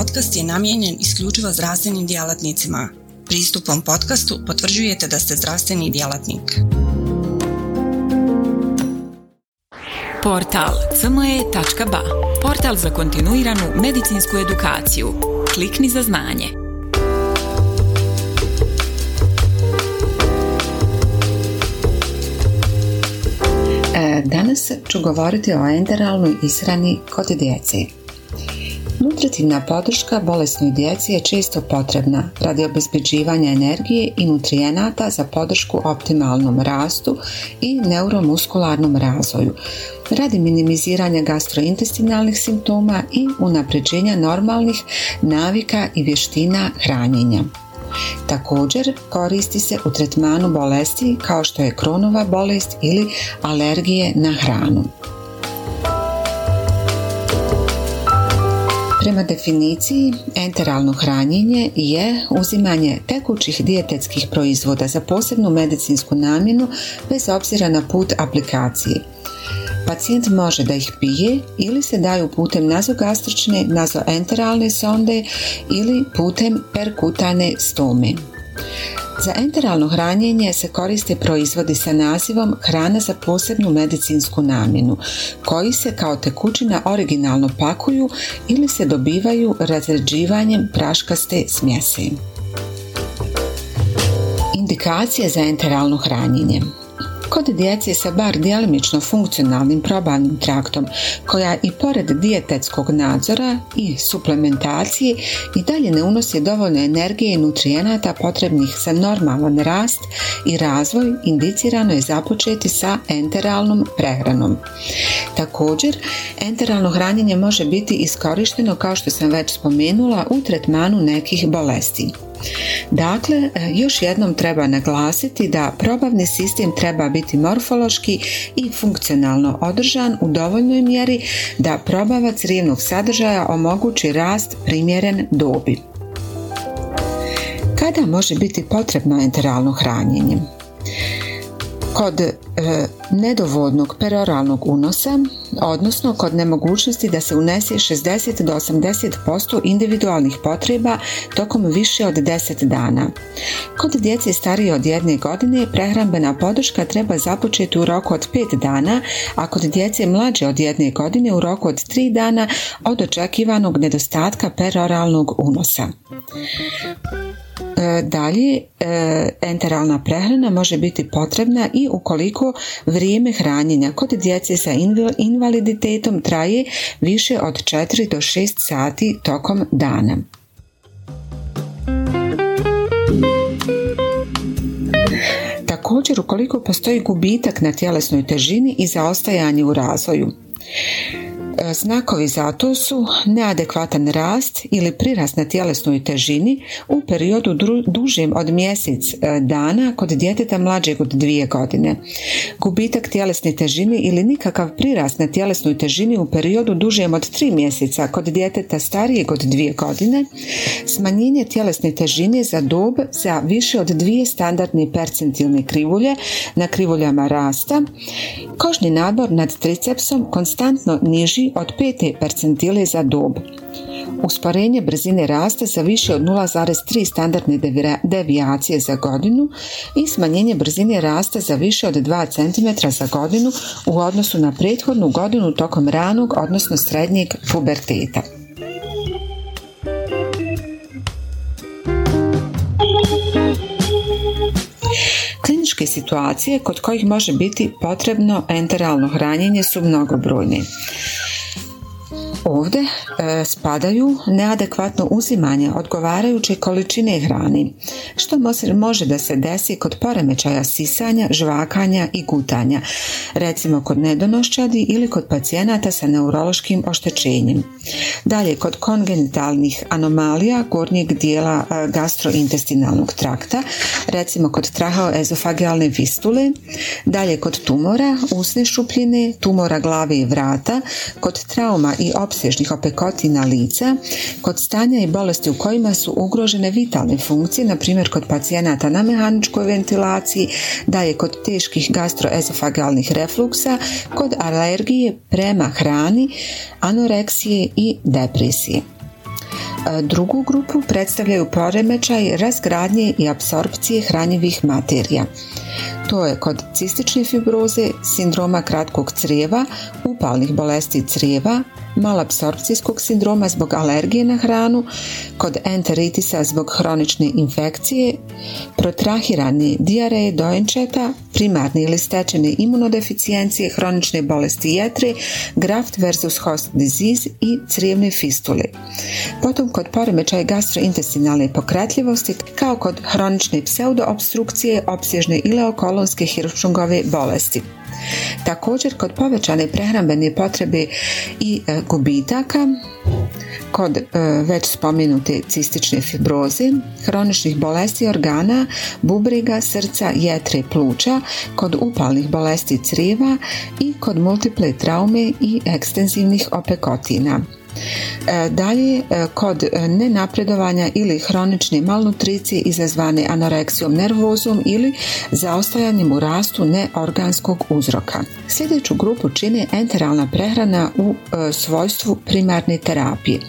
podcast je namijenjen isključivo zdravstvenim djelatnicima. Pristupom podcastu potvrđujete da ste zdravstveni djelatnik. Portal cme.ba Portal za kontinuiranu medicinsku edukaciju. Klikni za znanje. E, danas ću govoriti o enteralnoj ishrani kod djece. Nutritivna podrška bolesnoj djeci je često potrebna radi obezbeđivanja energije i nutrijenata za podršku optimalnom rastu i neuromuskularnom razvoju, radi minimiziranja gastrointestinalnih simptoma i unapređenja normalnih navika i vještina hranjenja. Također koristi se u tretmanu bolesti kao što je kronova bolest ili alergije na hranu. Prema definiciji, enteralno hranjenje je uzimanje tekućih dijetetskih proizvoda za posebnu medicinsku namjenu bez obzira na put aplikacije. Pacijent može da ih pije ili se daju putem nazogastrične, nazoenteralne sonde ili putem perkutane stome. Za enteralno hranjenje se koriste proizvodi sa nazivom hrana za posebnu medicinsku namjenu, koji se kao tekućina originalno pakuju ili se dobivaju razređivanjem praškaste smjese. Indikacije za enteralno hranjenje Kod djece sa bar djelimično funkcionalnim probavnim traktom, koja i pored dijetetskog nadzora i suplementacije i dalje ne unosi dovoljno energije i nutrijenata potrebnih za normalan rast i razvoj, indicirano je započeti sa enteralnom prehranom. Također, enteralno hranjenje može biti iskorišteno kao što sam već spomenula u tretmanu nekih bolesti. Dakle, e, još jednom treba naglasiti da probavni sistem treba biti morfološki i funkcionalno održan u dovoljnoj mjeri da probavac rijevnog sadržaja omogući rast primjeren dobi. Kada može biti potrebno enteralno hranjenje? Kod e, nedovoljnog peroralnog unosa, odnosno kod nemogućnosti da se unese 60 do 80% individualnih potreba tokom više od 10 dana. Kod djece starije od jedne godine prehrambena podrška treba započeti u roku od 5 dana, a kod djece mlađe od jedne godine u roku od 3 dana od očekivanog nedostatka peroralnog unosa. E, dalje, e, enteralna prehrana može biti potrebna i ukoliko vrijeme hranjenja kod djece sa invaliditetom traje više od 4 do 6 sati tokom dana. Također, ukoliko postoji gubitak na tjelesnoj težini i zaostajanje u razvoju, znakovi za to su neadekvatan rast ili prirast na tjelesnoj težini u periodu dužim od mjesec e, dana kod djeteta mlađeg od dvije godine. Gubitak tjelesne težine ili nikakav prirast na tjelesnoj težini u periodu dužem od tri mjeseca kod djeteta starijeg od dvije godine. Smanjenje tjelesne težine za dob za više od dvije standardne percentilne krivulje na krivuljama rasta. Kožni nabor nad tricepsom konstantno niži od pete percentile za dob. Usporenje brzine rasta za više od 0,3 standardne devijacije za godinu i smanjenje brzine rasta za više od 2 cm za godinu u odnosu na prethodnu godinu tokom ranog, odnosno srednjeg puberteta. Kliničke situacije kod kojih može biti potrebno enteralno hranjenje su mnogobrojne. Ovdje e, spadaju neadekvatno uzimanje odgovarajuće količine hrane, što može da se desi kod poremećaja sisanja, žvakanja i gutanja, recimo kod nedonošćadi ili kod pacijenata sa neurološkim oštećenjem. Dalje, kod kongenitalnih anomalija gornjeg dijela e, gastrointestinalnog trakta, recimo kod trahoezofagialne fistule, dalje kod tumora, usne šupljine, tumora glave i vrata, kod trauma i opsežnih opekotina lica, kod stanja i bolesti u kojima su ugrožene vitalne funkcije, na primjer kod pacijenata na mehaničkoj ventilaciji, daje kod teških gastroezofagalnih refluksa, kod alergije prema hrani, anoreksije i depresije. Drugu grupu predstavljaju poremećaj razgradnje i apsorpcije hranjivih materija. To je kod cistične fibroze, sindroma kratkog crijeva, upalnih bolesti crijeva, malapsorpcijskog sindroma zbog alergije na hranu, kod enteritisa zbog hronične infekcije, protrahirane dijareje dojenčeta, primarne ili stečene imunodeficijencije, hronične bolesti jetre, graft versus host disease i crijevne fistule. Potom kod poremećaja gastrointestinalne pokretljivosti, kao kod hronične pseudoobstrukcije, opsježne ileokolonske hiršungove bolesti. Također kod povećane prehrambene potrebe i e, gubitaka kod e, već spomenute cistične fibroze, hroničnih bolesti organa, bubrega, srca, jetre, pluća, kod upalnih bolesti crijeva i kod multiple traume i ekstenzivnih opekotina. E, dalje, e, kod nenapredovanja ili hronične malnutricije izazvane anoreksijom nervozom ili zaostajanjem u rastu neorganskog uzroka. Sljedeću grupu čine enteralna prehrana u e, svojstvu primarne terapije.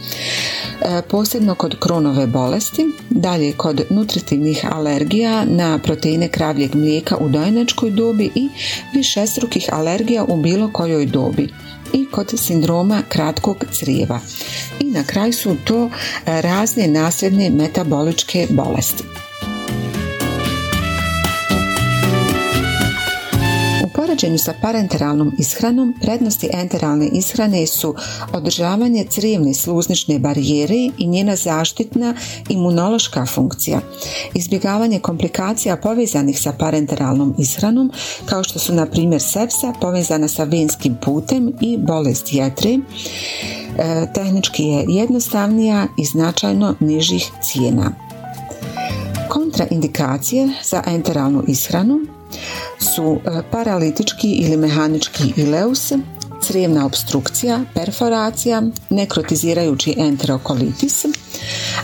Posebno kod kronove bolesti, dalje kod nutritivnih alergija na proteine kravljeg mlijeka u dojenačkoj dobi i višestrukih alergija u bilo kojoj dobi i kod sindroma kratkog crijeva. I na kraju su to razne nasljedne metaboličke bolesti. Poređenju sa parenteralnom ishranom, prednosti enteralne ishrane su održavanje crijevne sluznične barijere i njena zaštitna imunološka funkcija, izbjegavanje komplikacija povezanih sa parenteralnom ishranom, kao što su na primjer sepsa povezana sa venskim putem i bolest jetre, e, tehnički je jednostavnija i značajno nižih cijena. Kontraindikacije za enteralnu ishranu su e, paralitički ili mehanički ileus, crijevna obstrukcija, perforacija, nekrotizirajući enterokolitis,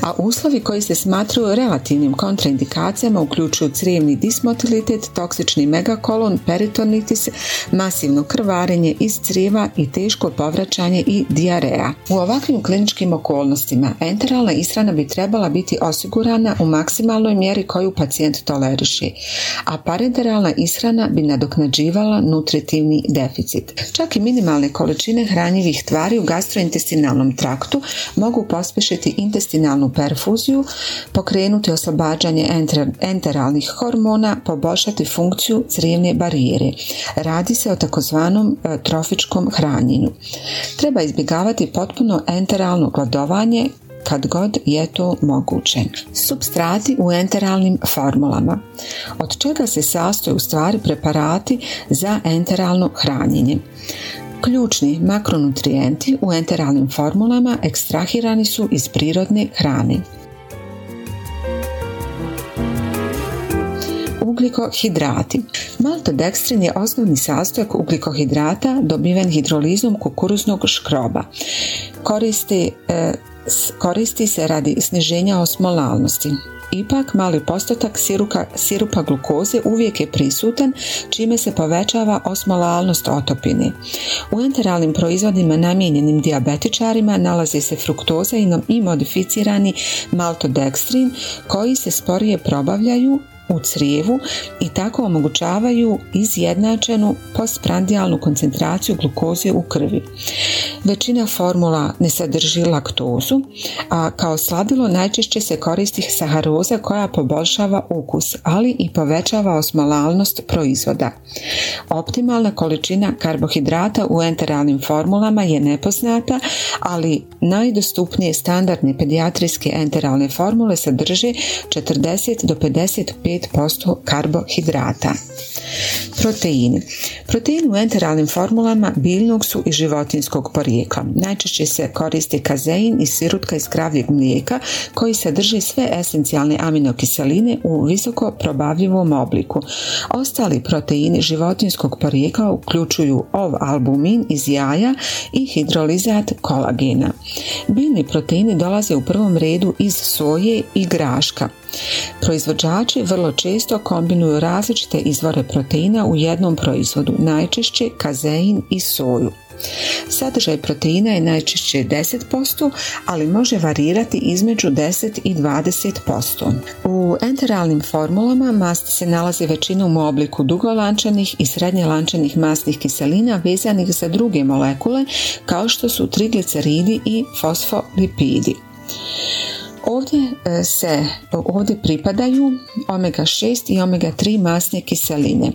a uslovi koji se smatruju relativnim kontraindikacijama uključuju crijevni dismotilitet, toksični megakolon, peritonitis, masivno krvarenje iz crijeva i teško povraćanje i dijareja. U ovakvim kliničkim okolnostima enteralna ishrana bi trebala biti osigurana u maksimalnoj mjeri koju pacijent toleriši, a parenteralna ishrana bi nadoknađivala nutritivni deficit. Čak i minimalne količine hranjivih tvari u gastrointestinalnom traktu mogu pospješiti intestinalnu perfuziju, pokrenuti oslobađanje enteralnih hormona, poboljšati funkciju crijevne barijere. Radi se o takozvanom e, trofičkom hranjenju. Treba izbjegavati potpuno enteralno gladovanje kad god je to moguće. Substrati u enteralnim formulama. Od čega se sastoje u stvari preparati za enteralno hranjenje? Ključni makronutrijenti u enteralnim formulama ekstrahirani su iz prirodne hrane. Ugljikohidrati. Maltodekstrin je osnovni sastojak ugljikohidrata dobiven hidrolizom kukuruznog škroba. Koristi, e, koristi se radi sniženja osmolalnosti. Ipak mali postotak siruka, sirupa glukoze uvijek je prisutan čime se povećava osmolalnost otopine. U enteralnim proizvodima namijenjenim dijabetičarima nalazi se fruktoza i modificirani maltodekstrin koji se sporije probavljaju u crijevu i tako omogućavaju izjednačenu postprandijalnu koncentraciju glukoze u krvi. Većina formula ne sadrži laktozu, a kao sladilo najčešće se koristi saharoza koja poboljšava ukus, ali i povećava osmolalnost proizvoda. Optimalna količina karbohidrata u enteralnim formulama je nepoznata, ali najdostupnije standardne pedijatrijske enteralne formule sadrže 40 do 55 5% karbohidrata. Proteini. Proteini u enteralnim formulama biljnog su i životinskog porijekla. Najčešće se koristi kazein i sirutka iz kravljeg mlijeka koji sadrži sve esencijalne aminokiseline u visoko probavljivom obliku. Ostali proteini životinskog porijekla uključuju ov-albumin iz jaja i hidrolizat kolagena. Biljni proteini dolaze u prvom redu iz soje i graška. Proizvođači vrlo često kombinuju različite izvore proteina u jednom proizvodu, najčešće kazein i soju. Sadržaj proteina je najčešće 10%, ali može varirati između 10 i 20%. U enteralnim formulama masti se nalaze većinom u obliku dugolančanih i srednje lančanih masnih kiselina vezanih za druge molekule kao što su trigliceridi i fosfolipidi. Ovdje e, se ovdje pripadaju omega 6 i omega 3 masne kiseline.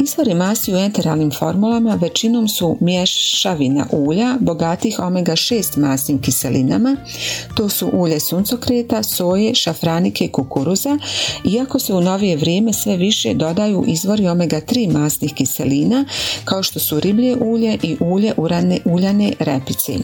Izvori masti u enteralnim formulama većinom su mješavina ulja bogatih omega 6 masnim kiselinama. To su ulje suncokreta, soje, šafranike i kukuruza, iako se u novije vrijeme sve više dodaju izvori omega 3 masnih kiselina kao što su riblje ulje i ulje urane uljane repice.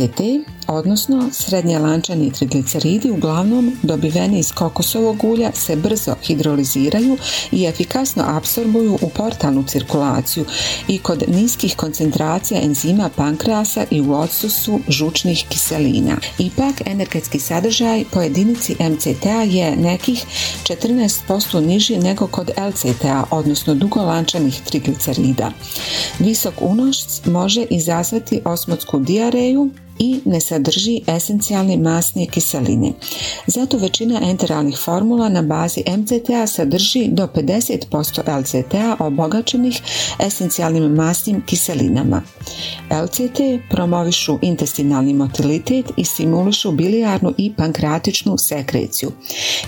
MCT odnosno srednje lančani trigliceridi uglavnom dobiveni iz kokosovog ulja se brzo hidroliziraju i efikasno apsorbuju u portalnu cirkulaciju i kod niskih koncentracija enzima pankreasa i u odsustvu žučnih kiselina. Ipak energetski sadržaj po jedinici MCT-a je nekih 14% niži nego kod LCT-a, odnosno dugolančanih triglicerida. Visok unoš može izazvati osmotsku diareju, i ne sadrži esencijalne masne kiseline. Zato većina enteralnih formula na bazi MCT-a sadrži do 50% LCT-a obogačenih esencijalnim masnim kiselinama. LCT promovišu intestinalni motilitet i stimulišu bilijarnu i pankreatičnu sekreciju.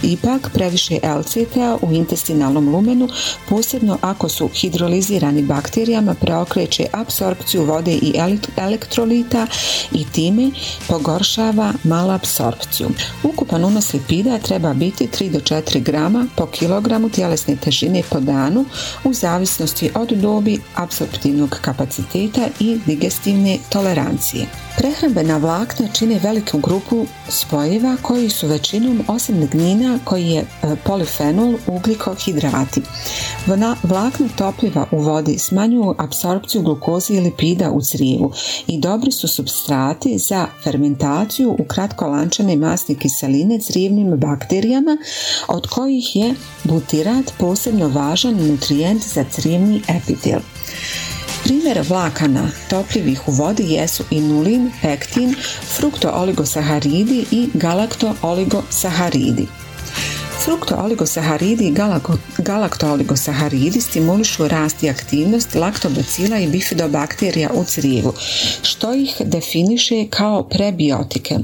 Ipak previše LCT-a u intestinalnom lumenu, posebno ako su hidrolizirani bakterijama, preokreće apsorpciju vode i elektrolita i time pogoršava malapsorpciju. Ukupan unos lipida treba biti 3 do 4 grama po kilogramu tjelesne težine po danu u zavisnosti od dobi, apsorptivnog kapaciteta i digestivne tolerancije. Prehrambena vlakna čine veliku grupu spojeva koji su većinom osim lignina koji je e, polifenol ugljikohidrati. Vlakna topliva u vodi smanjuju apsorpciju glukoze i lipida u crijevu i dobri su substrati za fermentaciju u kratkolančane masne kiseline crijevnim bakterijama od kojih je butirat posebno važan nutrijent za crijevni epitel. Primjer vlakana topljivih u vodi jesu inulin, pektin, fruktooligosaharidi i galaktooligosaharidi. Fruktooligosaharidi i galaktooligosaharidi stimulišu rast i aktivnost laktobacila i bifidobakterija u crijevu, što ih definiše kao prebiotike.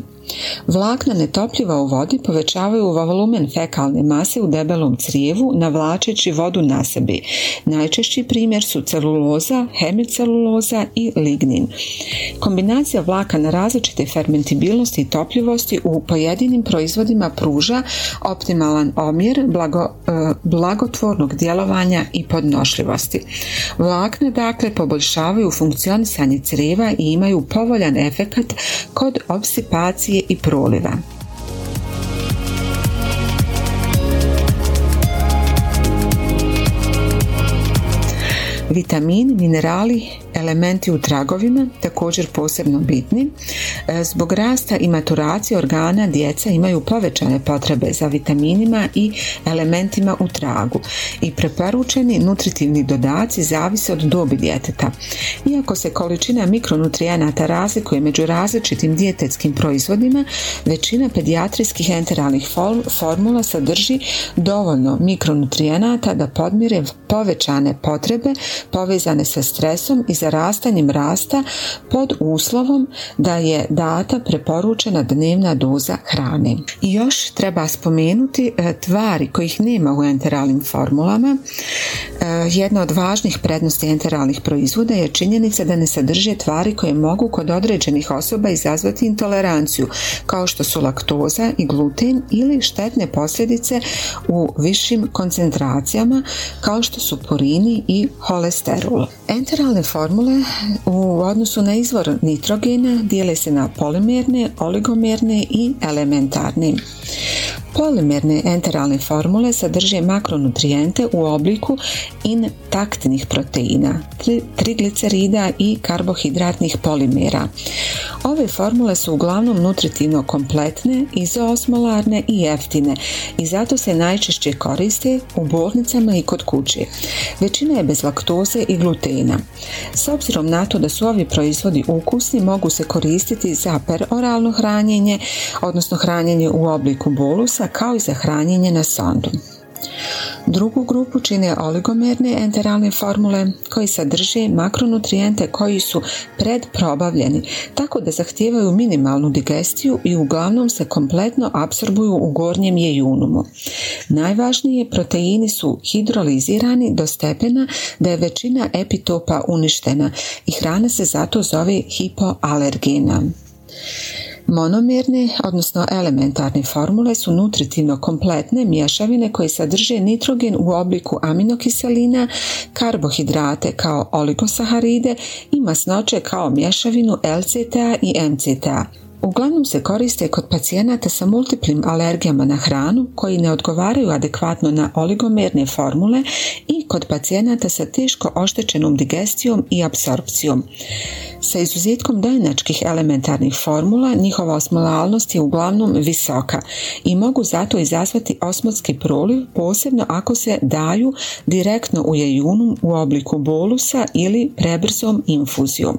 Vlakna netopljiva u vodi povećavaju volumen fekalne mase u debelom crijevu navlačeći vodu na sebi. Najčešći primjer su celuloza, hemiceluloza i lignin. Kombinacija vlakana različite fermentibilnosti i topljivosti u pojedinim proizvodima pruža optimalan omjer blago, e, blagotvornog djelovanja i podnošljivosti. Vlakne dakle poboljšavaju funkcionisanje crijeva i imaju povoljan efekat kod obsipacije i proliva. Vitamin, minerali, elementi u tragovima, također posebno bitni. E, zbog rasta i maturacije organa djeca imaju povećane potrebe za vitaminima i elementima u tragu i preporučeni nutritivni dodaci zavise od dobi djeteta. Iako se količina mikronutrijenata razlikuje među različitim dijetetskim proizvodima, većina pedijatrijskih enteralnih formula sadrži dovoljno mikronutrijenata da podmire povećane potrebe povezane sa stresom i zarastanjem rasta pod uslovom da je data preporučena dnevna doza hrane. I još treba spomenuti e, tvari kojih nema u enteralnim formulama. E, jedna od važnih prednosti enteralnih proizvoda je činjenica da ne sadrže tvari koje mogu kod određenih osoba izazvati intoleranciju, kao što su laktoza i gluten ili štetne posljedice u višim koncentracijama, kao što su purini i holesterol. Enteralne formule u odnosu na izvor nitrogena dijele se na polimerne, oligomerne i elementarne. Polimerne enteralne formule sadrže makronutrijente u obliku intaktnih proteina, triglicerida i karbohidratnih polimera. Ove formule su uglavnom nutritivno kompletne, izoosmolarne i jeftine i zato se najčešće koriste u bolnicama i kod kuće. Većina je bez laktoze i glutena. S obzirom na to da su ovi proizvodi ukusni, mogu se koristiti za peroralno hranjenje, odnosno hranjenje u obliku bolusa, kao i za hranjenje na sondu. Drugu grupu čine oligomerne enteralne formule koji sadrže makronutrijente koji su predprobavljeni, tako da zahtijevaju minimalnu digestiju i uglavnom se kompletno apsorbuju u gornjem jejunumu. Najvažnije proteini su hidrolizirani do stepena da je većina epitopa uništena i hrana se zato zove hipoalergena. Monomerne, odnosno elementarne formule su nutritivno kompletne mješavine koje sadrže nitrogen u obliku aminokiselina, karbohidrate kao oligosaharide i masnoće kao mješavinu LCTA i MCTA. Uglavnom se koriste kod pacijenata sa multiplim alergijama na hranu koji ne odgovaraju adekvatno na oligomerne formule i kod pacijenata sa teško oštećenom digestijom i apsorpcijom. Sa izuzetkom dojenačkih elementarnih formula, njihova osmolalnost je uglavnom visoka i mogu zato izazvati osmotski proliv, posebno ako se daju direktno u jejunu u obliku bolusa ili prebrzom infuzijom.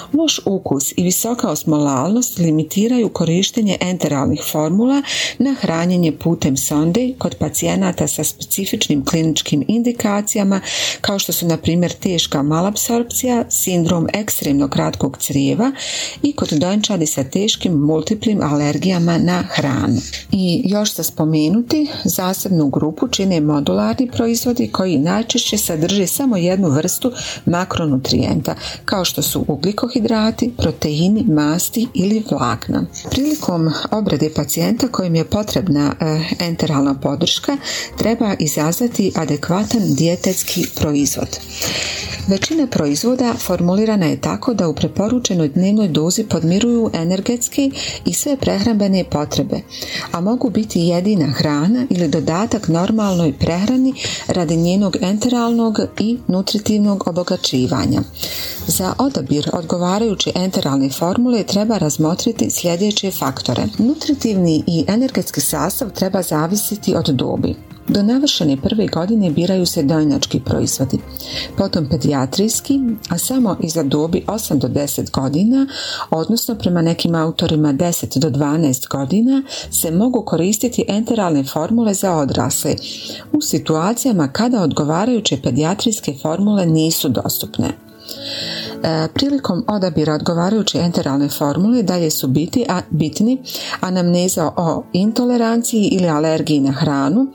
Loš ukus i visoka osmolalnost limitiraju korištenje enteralnih formula na hranjenje putem sonde kod pacijenata sa specifičnim kliničkim indikacijama kao što su na primjer teška malapsorpcija, sindrom ekstremno kratkog crijeva i kod dojenčadi sa teškim multiplim alergijama na hranu. I još za spomenuti, zasebnu grupu čine modularni proizvodi koji najčešće sadrže samo jednu vrstu makronutrijenta kao što su ugljikohidrati hidrati, proteini, masti ili vlakna. Prilikom obrade pacijenta kojem je potrebna e, enteralna podrška treba izazvati adekvatan dijetetski proizvod. Većina proizvoda formulirana je tako da u preporučenoj dnevnoj dozi podmiruju energetske i sve prehrambene potrebe, a mogu biti jedina hrana ili dodatak normalnoj prehrani radi njenog enteralnog i nutritivnog obogaćivanja. Za odabir odgovarajuće enteralne formule treba razmotriti sljedeće faktore. Nutritivni i energetski sastav treba zavisiti od dobi. Do navršene prve godine biraju se dojnački proizvodi, potom pedijatrijski, a samo iza dobi 8 do 10 godina, odnosno prema nekim autorima 10 do 12 godina, se mogu koristiti enteralne formule za odrasle u situacijama kada odgovarajuće pedijatrijske formule nisu dostupne. E, prilikom odabira odgovarajuće enteralne formule dalje su biti, a, bitni anamneza o intoleranciji ili alergiji na hranu,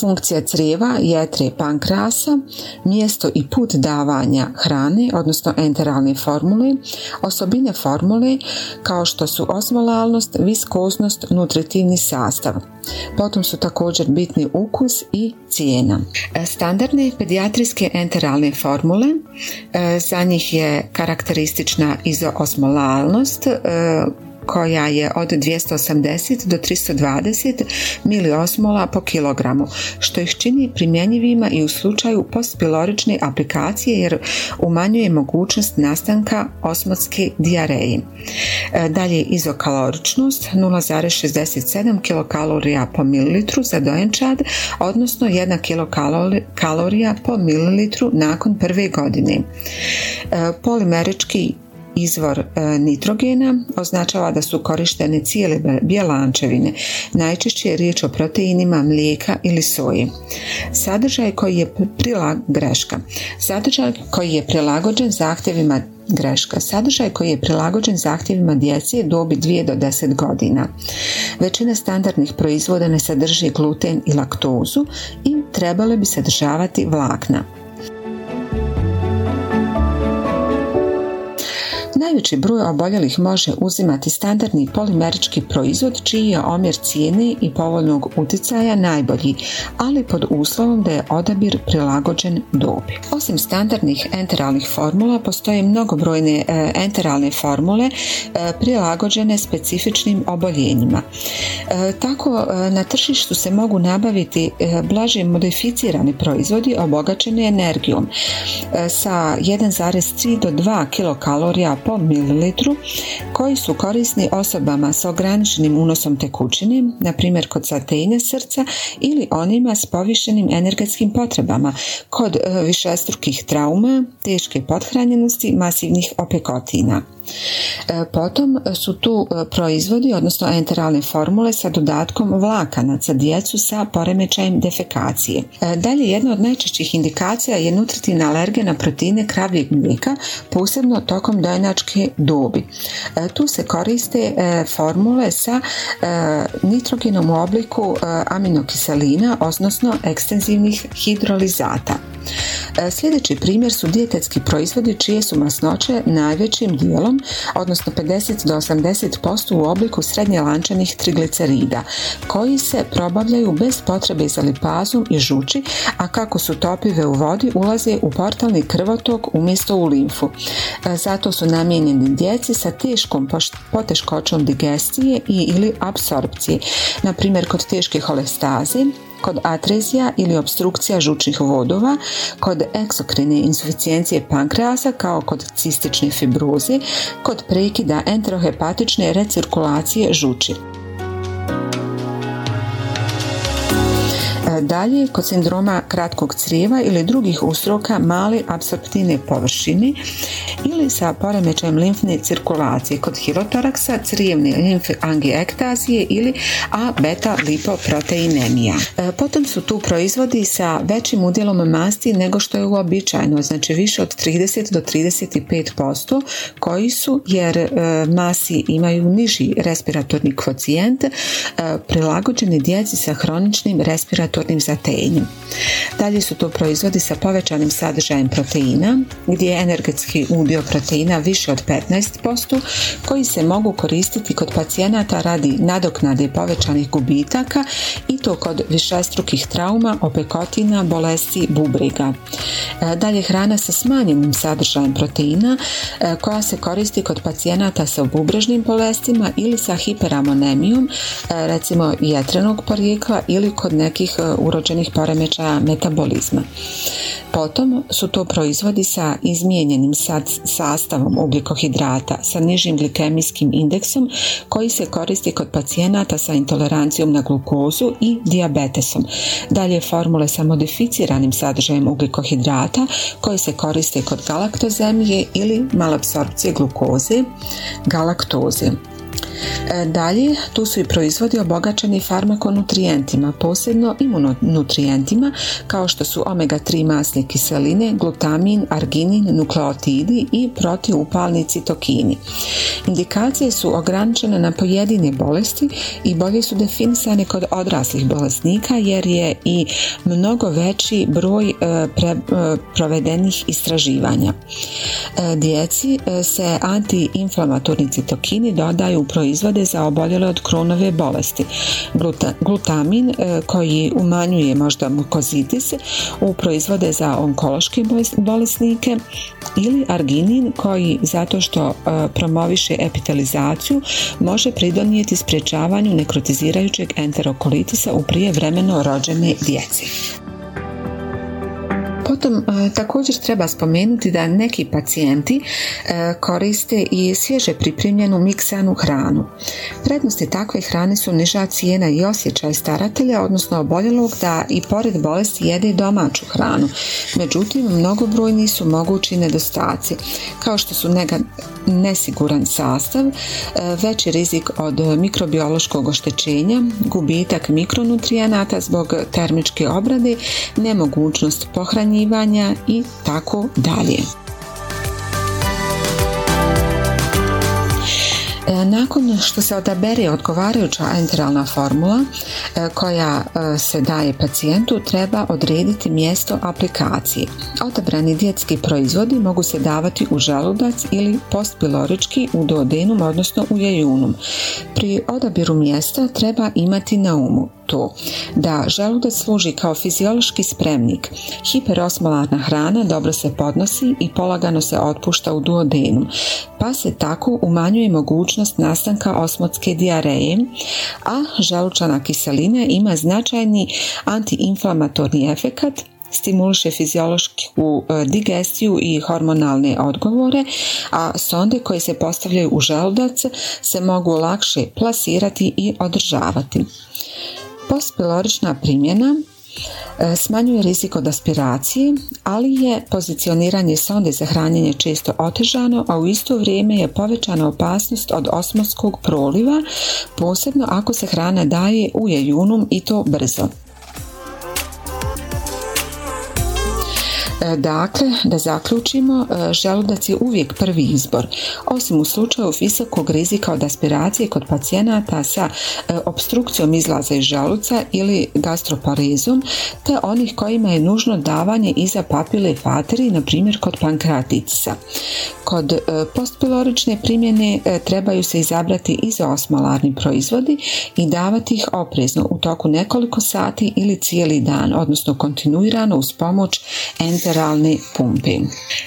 funkcija crijeva, jetre, pankrasa, mjesto i put davanja hrane, odnosno enteralne formule, osobine formule kao što su osmolalnost, viskoznost, nutritivni sastav. Potom su također bitni ukus i cijena. E, standardne pedijatrijske enteralne formule, e, za njih je karakteristična izoosmolalnost, e, koja je od 280 do 320 miliosmola po kilogramu, što ih čini primjenjivima i u slučaju postpilorične aplikacije jer umanjuje mogućnost nastanka osmotske dijareje. E, dalje izokaloričnost 0,67 kilokalorija po mililitru za dojenčad, odnosno 1 kilokalorija po mililitru nakon prve godine. E, polimerički izvor e, nitrogena označava da su korištene cijele bjelančevine. Najčešće je riječ o proteinima mlijeka ili soje. Sadržaj koji je prilag greška. Sadržaj koji je prilagođen zahtjevima greška. Sadržaj koji je prilagođen zahtjevima djece dobi 2 do 10 godina. Većina standardnih proizvoda ne sadrži gluten i laktozu i trebale bi sadržavati vlakna. Najveći broj oboljelih može uzimati standardni polimerički proizvod čiji je omjer cijene i povoljnog utjecaja najbolji, ali pod uslovom da je odabir prilagođen dobi. Osim standardnih enteralnih formula postoje mnogobrojne e, enteralne formule e, prilagođene specifičnim oboljenjima. E, tako na tržištu se mogu nabaviti blaže modificirani proizvodi obogaćeni energijom sa 1,3 do 2 kilokalorija po mililitru koji su korisni osobama sa ograničenim unosom tekućine, na primjer kod satenja srca ili onima s povišenim energetskim potrebama kod višestrukih trauma, teške pothranjenosti, masivnih opekotina. E, potom su tu e, proizvodi, odnosno enteralne formule sa dodatkom vlakana za djecu sa poremećajem defekacije. E, dalje, jedna od najčešćih indikacija je nutritivna alergija na proteine kravljeg mlijeka, posebno tokom dojenačke dobi. Tu se koriste formule sa nitrogenom u obliku aminokiselina, odnosno ekstenzivnih hidrolizata. Sljedeći primjer su dijetetski proizvodi čije su masnoće najvećim dijelom, odnosno 50 do 80% u obliku srednje lančanih triglicerida, koji se probavljaju bez potrebe za lipazom i žuči, a kako su topive u vodi ulaze u portalni krvotok umjesto u limfu. Zato su namijenjeni djeci sa teškom poteškoćom digestije i ili apsorpcije, na primjer kod teške holestaze, kod atrezija ili obstrukcija žučnih vodova, kod eksokrine insuficijencije pankreasa kao kod cistične fibroze, kod prekida enterohepatične recirkulacije žuči. Dalje, kod sindroma kratkog crijeva ili drugih ustroka male apsorptivne površine ili sa poremećajem limfne cirkulacije kod hirotoraksa, crijevne limfangijektazije ili a beta lipoproteinemija. E, potom su tu proizvodi sa većim udjelom masti nego što je uobičajeno, znači više od 30 do 35% koji su jer e, masi imaju niži respiratorni kvocijent e, prilagođeni djeci sa hroničnim respiratornim zatenjem. Dalje su to proizvodi sa povećanim sadržajem proteina, gdje je energetski udio proteina više od 15%, koji se mogu koristiti kod pacijenata radi nadoknade povećanih gubitaka i to kod višestrukih trauma, opekotina, bolesti bubrega. E, dalje hrana sa smanjenim sadržajem proteina e, koja se koristi kod pacijenata sa bubrežnim bolestima ili sa hiperamonemijom, e, recimo jetrenog porijekla ili kod nekih urođenih poremećaja metabolizma. Potom su to proizvodi sa izmijenjenim sastavom ugljikohidrata sa nižim glikemijskim indeksom koji se koristi kod pacijenata sa intolerancijom na glukozu i dijabetesom. Dalje formule sa modificiranim sadržajem ugljikohidrata koji se koriste kod galaktozemije ili malabsorpcije glukoze, galaktoze. E, dalje, tu su i proizvodi obogačeni farmakonutrijentima, posebno imunonutrijentima kao što su omega-3 masne kiseline, glutamin, arginin, nukleotidi i protiupalni citokini. Indikacije su ograničene na pojedine bolesti i bolje su definisane kod odraslih bolesnika jer je i mnogo veći broj e, e, provedenih istraživanja. Djeci se antiinflamatorni citokini dodaju u proizvode za oboljele od kronove bolesti. glutamin e, koji umanjuje možda mukozitis u proizvode za onkološke bolesnike ili arginin koji zato što e, promoviše epitelizaciju može pridonijeti sprječavanju nekrotizirajućeg enterokolitisa u prijevremeno rođene djeci. Potom e, također treba spomenuti da neki pacijenti e, koriste i svježe pripremljenu miksanu hranu. Prednosti takve hrane su niža cijena i osjećaj staratelja, odnosno oboljelog da i pored bolesti jede domaću hranu. Međutim, mnogobrojni su mogući nedostaci, kao što su nesiguran sastav, e, veći rizik od mikrobiološkog oštećenja, gubitak mikronutrijenata zbog termičke obrade, nemogućnost i tako dalje. E, nakon što se odabere odgovarajuća enteralna formula e, koja e, se daje pacijentu, treba odrediti mjesto aplikacije. Odabrani dijetski proizvodi mogu se davati u želudac ili postpilorički u duodenum, odnosno u jejunum. Pri odabiru mjesta treba imati na umu to da želudac služi kao fiziološki spremnik. Hiperosmolarna hrana dobro se podnosi i polagano se otpušta u duodenum, pa se tako umanjuje mogućnost nastanka osmotske dijareje, a želučana kiselina ima značajni antiinflamatorni efekat stimuliše fiziološku e, digestiju i hormonalne odgovore, a sonde koje se postavljaju u želudac se mogu lakše plasirati i održavati. Postpilorična primjena e, smanjuje rizik od aspiracije, ali je pozicioniranje sonde za hranjenje često otežano, a u isto vrijeme je povećana opasnost od osmotskog proliva, posebno ako se hrana daje u jejunum i to brzo. Dakle, da zaključimo, e, želudac je uvijek prvi izbor, osim u slučaju visokog rizika od aspiracije kod pacijenata sa e, obstrukcijom izlaza iz želuca ili gastroparezom, te onih kojima je nužno davanje iza papile fateri, na primjer kod pankratitisa. Kod postpilorične primjene trebaju se izabrati izoosmolarni proizvodi i davati ih oprezno u toku nekoliko sati ili cijeli dan, odnosno kontinuirano uz pomoć enteralne pumpe.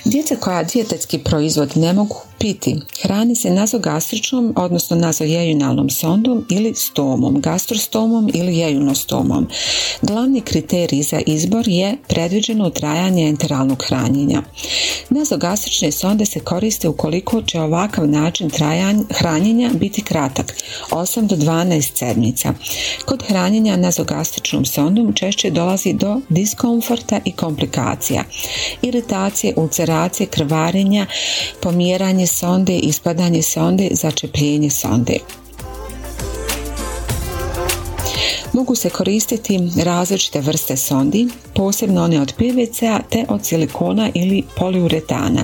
Djeca koja dijetetski proizvod ne mogu piti hrani se nazogastričnom, odnosno nazojejunalnom sondom ili stomom, gastrostomom ili jejunostomom. Glavni kriterij za izbor je predviđeno trajanje enteralnog hranjenja. Nazogastrične sonde se koriste ukoliko će ovakav način trajanja hranjenja biti kratak, 8 do 12 sedmica. Kod hranjenja nazogastričnom sondom češće dolazi do diskomforta i komplikacija, iritacije, ulceracije, krvarenja, pomjeranje sonde, ispadanje sonde, začepljenje sonde. Mogu se koristiti različite vrste sondi, posebno one od PVC-a te od silikona ili poliuretana.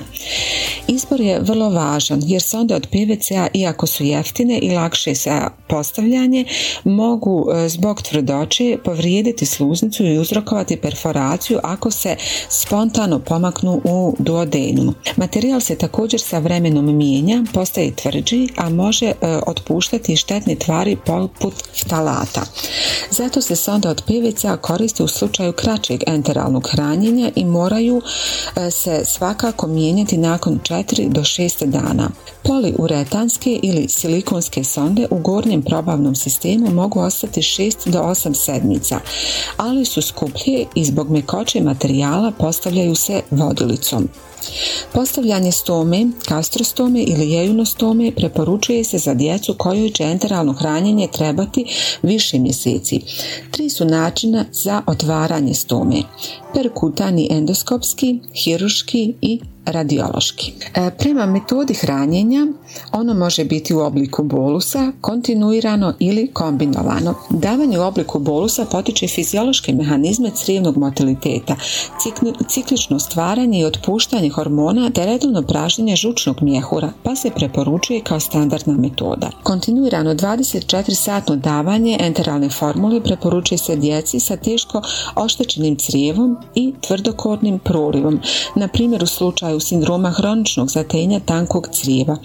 Izbor je vrlo važan jer sonde od PVC-a iako su jeftine i lakše za postavljanje mogu e, zbog tvrdoće povrijediti sluznicu i uzrokovati perforaciju ako se spontano pomaknu u duodenum. Materijal se također sa vremenom mijenja, postaje tvrđi, a može e, otpuštati štetne tvari poput ftalata. Zato se sonde od PVC-a koriste u slučaju kraćeg enteralnog hranjenja i moraju e, se svakako mijenjati nakon 4 do 6 dana. Poliuretanske ili silikonske sonde u gornjem probavnom sistemu mogu ostati 6 do 8 sedmica, ali su skuplje i zbog mekoće materijala postavljaju se vodilicom. Postavljanje stome, kastrostome ili jejunostome preporučuje se za djecu kojoj će enteralno hranjenje trebati više mjeseci. Tri su načina za otvaranje stome. Perkutani endoskopski, hiruški i radiološki. E, prema metodi hranjenja ono može biti u obliku bolusa, kontinuirano ili kombinovano. Davanje u obliku bolusa potiče fiziološke mehanizme crijevnog motiliteta, ciklično stvaranje i otpuštanje hormona te redovno pražnjenje žučnog mjehura, pa se preporučuje kao standardna metoda. Kontinuirano 24 satno davanje enteralne formule preporučuje se djeci sa teško oštećenim crijevom i tvrdokornim prolivom, na primjer u slučaju sindroma hroničnog zatenja tankog crijeva,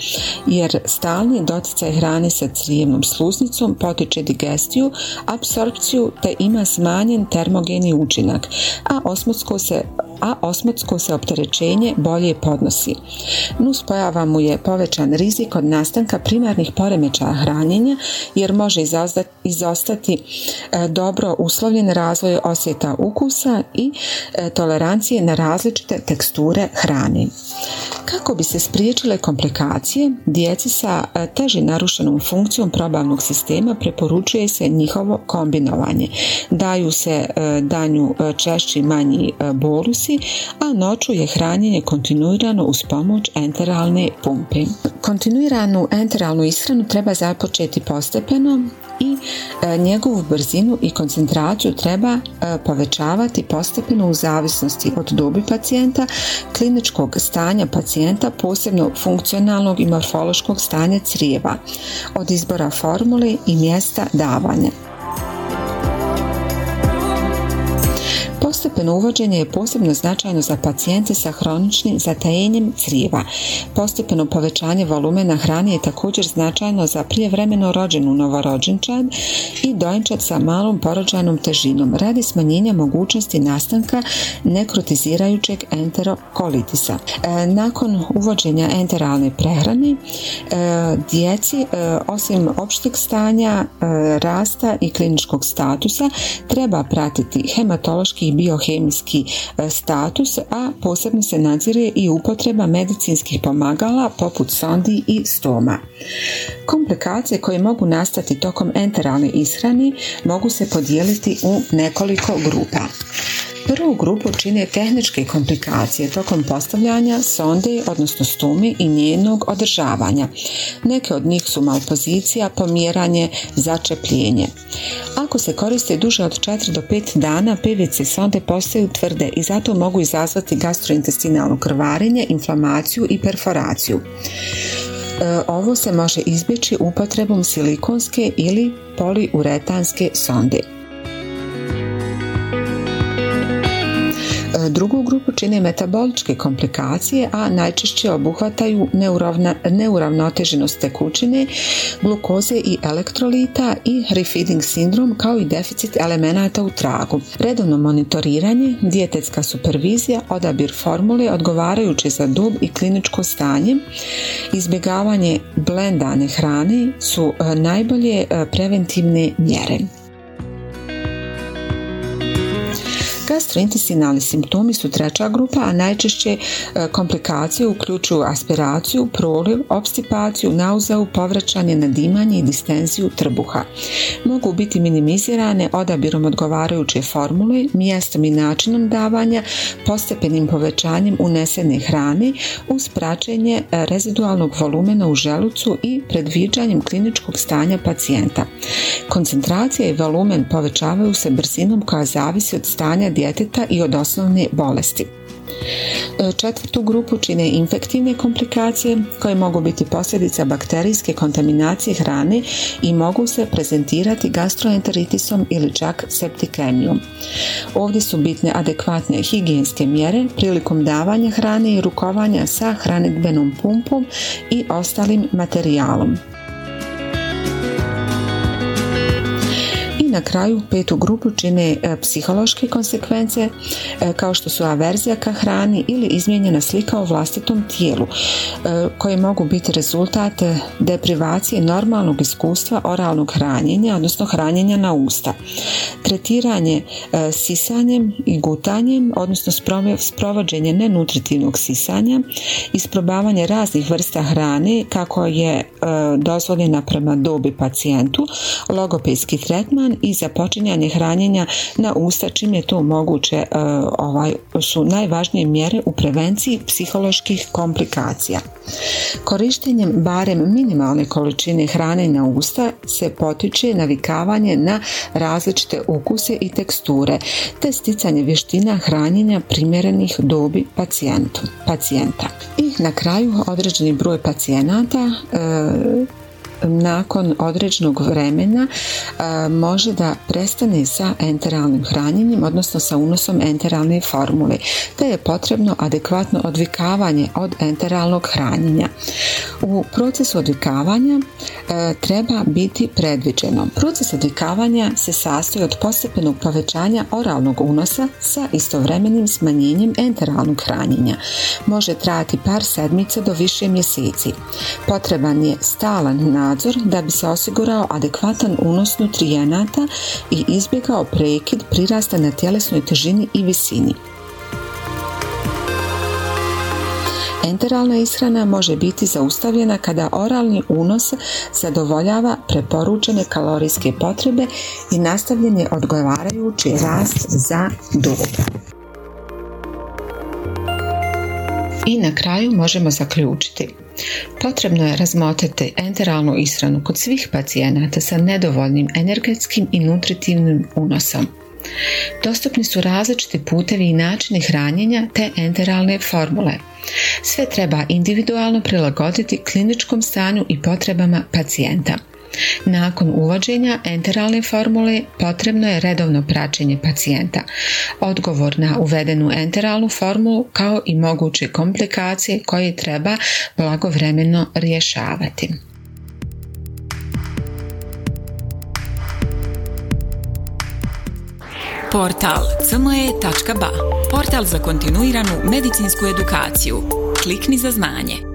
jer stalni doticaj hrane sa crijevnom sluznicom potiče digestiju, apsorpciju te ima smanjen termogeni učinak, a osmotsko se a osmotsko se opterećenje bolje podnosi. Nus pojava mu je povećan rizik od nastanka primarnih poremećaja hranjenja jer može izostati e, dobro uslovljen razvoj osjeta ukusa i e, tolerancije na različite teksture hrane. Kako bi se spriječile komplikacije, djeci sa e, teži narušenom funkcijom probavnog sistema preporučuje se njihovo kombinovanje. Daju se danju češći manji a noću je hranjenje kontinuirano uz pomoć enteralne pumpe. Kontinuiranu enteralnu ishranu treba započeti postepeno i e, njegovu brzinu i koncentraciju treba e, povećavati postepeno u zavisnosti od dobi pacijenta, kliničkog stanja pacijenta, posebno funkcionalnog i morfološkog stanja crijeva, od izbora formule i mjesta davanja. Postepeno uvođenje je posebno značajno za pacijente sa hroničnim zatajenjem crijeva. Postepeno povećanje volumena hrane je također značajno za prijevremeno rođenu novorođenčad i dojenčad sa malom porođajnom težinom radi smanjenja mogućnosti nastanka nekrotizirajućeg enterokolitisa. E, nakon uvođenja enteralne prehrane e, djeci e, osim opšteg stanja rasta i kliničkog statusa treba pratiti hematološki i biohemijski e, status, a posebno se nadzire i upotreba medicinskih pomagala poput sondi i stoma. Komplikacije koje mogu nastati tokom enteralne ishrani mogu se podijeliti u nekoliko grupa. Prvu grupu čine tehničke komplikacije tokom postavljanja sonde, odnosno stumi i njenog održavanja. Neke od njih su malpozicija, pomjeranje, začepljenje. Ako se koriste duže od 4 do 5 dana, PVC sonde postaju tvrde i zato mogu izazvati gastrointestinalno krvarenje, inflamaciju i perforaciju. E, ovo se može izbjeći upotrebom silikonske ili poliuretanske sonde. Drugu grupu čine metaboličke komplikacije, a najčešće obuhvataju neuravnoteženost tekućine, glukoze i elektrolita i refeeding sindrom kao i deficit elemenata u tragu. Redovno monitoriranje, dijetetska supervizija, odabir formule odgovarajuće za dub i kliničko stanje, izbjegavanje blendane hrane su e, najbolje e, preventivne mjere. Gastrointestinalni simptomi su treća grupa, a najčešće e, komplikacije uključuju aspiraciju, proliv, obstipaciju, nauzeu, povraćanje, nadimanje i distenziju trbuha. Mogu biti minimizirane odabirom odgovarajuće formule, mjestom i načinom davanja, postepenim povećanjem unesene hrane uz praćenje e, rezidualnog volumena u želucu i predviđanjem kliničkog stanja pacijenta. Koncentracija i volumen povećavaju se brzinom koja zavisi od stanja djeteta i od osnovne bolesti. E, četvrtu grupu čine infektivne komplikacije koje mogu biti posljedica bakterijske kontaminacije hrane i mogu se prezentirati gastroenteritisom ili čak septikemijom. Ovdje su bitne adekvatne higijenske mjere prilikom davanja hrane i rukovanja sa hranidbenom pumpom i ostalim materijalom. Na kraju petu grupu čine e, psihološke konsekvence e, kao što su averzija ka hrani ili izmijenjena slika o vlastitom tijelu e, koje mogu biti rezultat deprivacije normalnog iskustva oralnog hranjenja odnosno hranjenja na usta. Tretiranje sisanjem i gutanjem odnosno sprovođenje nenutritivnog sisanja, isprobavanje raznih vrsta hrane kako je dozvoljena prema dobi pacijentu, logopedski tretman i započinjanje hranjenja na usta čim je to moguće e, ovaj, su najvažnije mjere u prevenciji psiholoških komplikacija. Korištenjem barem minimalne količine hrane na usta se potiče navikavanje na različite ukuse i teksture te sticanje vještina hranjenja primjerenih dobi pacijentu, pacijenta. I na kraju određeni broj pacijenata e, nakon određenog vremena može da prestane sa enteralnim hranjenjem, odnosno sa unosom enteralne formule, te je potrebno adekvatno odvikavanje od enteralnog hranjenja. U procesu odvikavanja treba biti predviđeno. Proces odvikavanja se sastoji od postepenog povećanja oralnog unosa sa istovremenim smanjenjem enteralnog hranjenja. Može trajati par sedmica do više mjeseci. Potreban je stalan nadzor da bi se osigurao adekvatan unos nutrijenata i izbjegao prekid prirasta na tjelesnoj težini i visini. Enteralna ishrana može biti zaustavljena kada oralni unos zadovoljava preporučene kalorijske potrebe i nastavljen je odgovarajući rast za dobu. I na kraju možemo zaključiti Potrebno je razmotriti enteralnu ishranu kod svih pacijenata sa nedovoljnim energetskim i nutritivnim unosom. Dostupni su različiti putevi i načini hranjenja te enteralne formule. Sve treba individualno prilagoditi kliničkom stanju i potrebama pacijenta. Nakon uvođenja enteralne formule potrebno je redovno praćenje pacijenta, odgovor na uvedenu enteralnu formulu kao i moguće komplikacije koje treba blagovremeno rješavati. Portal cme.ba Portal za kontinuiranu medicinsku edukaciju. Klikni za znanje.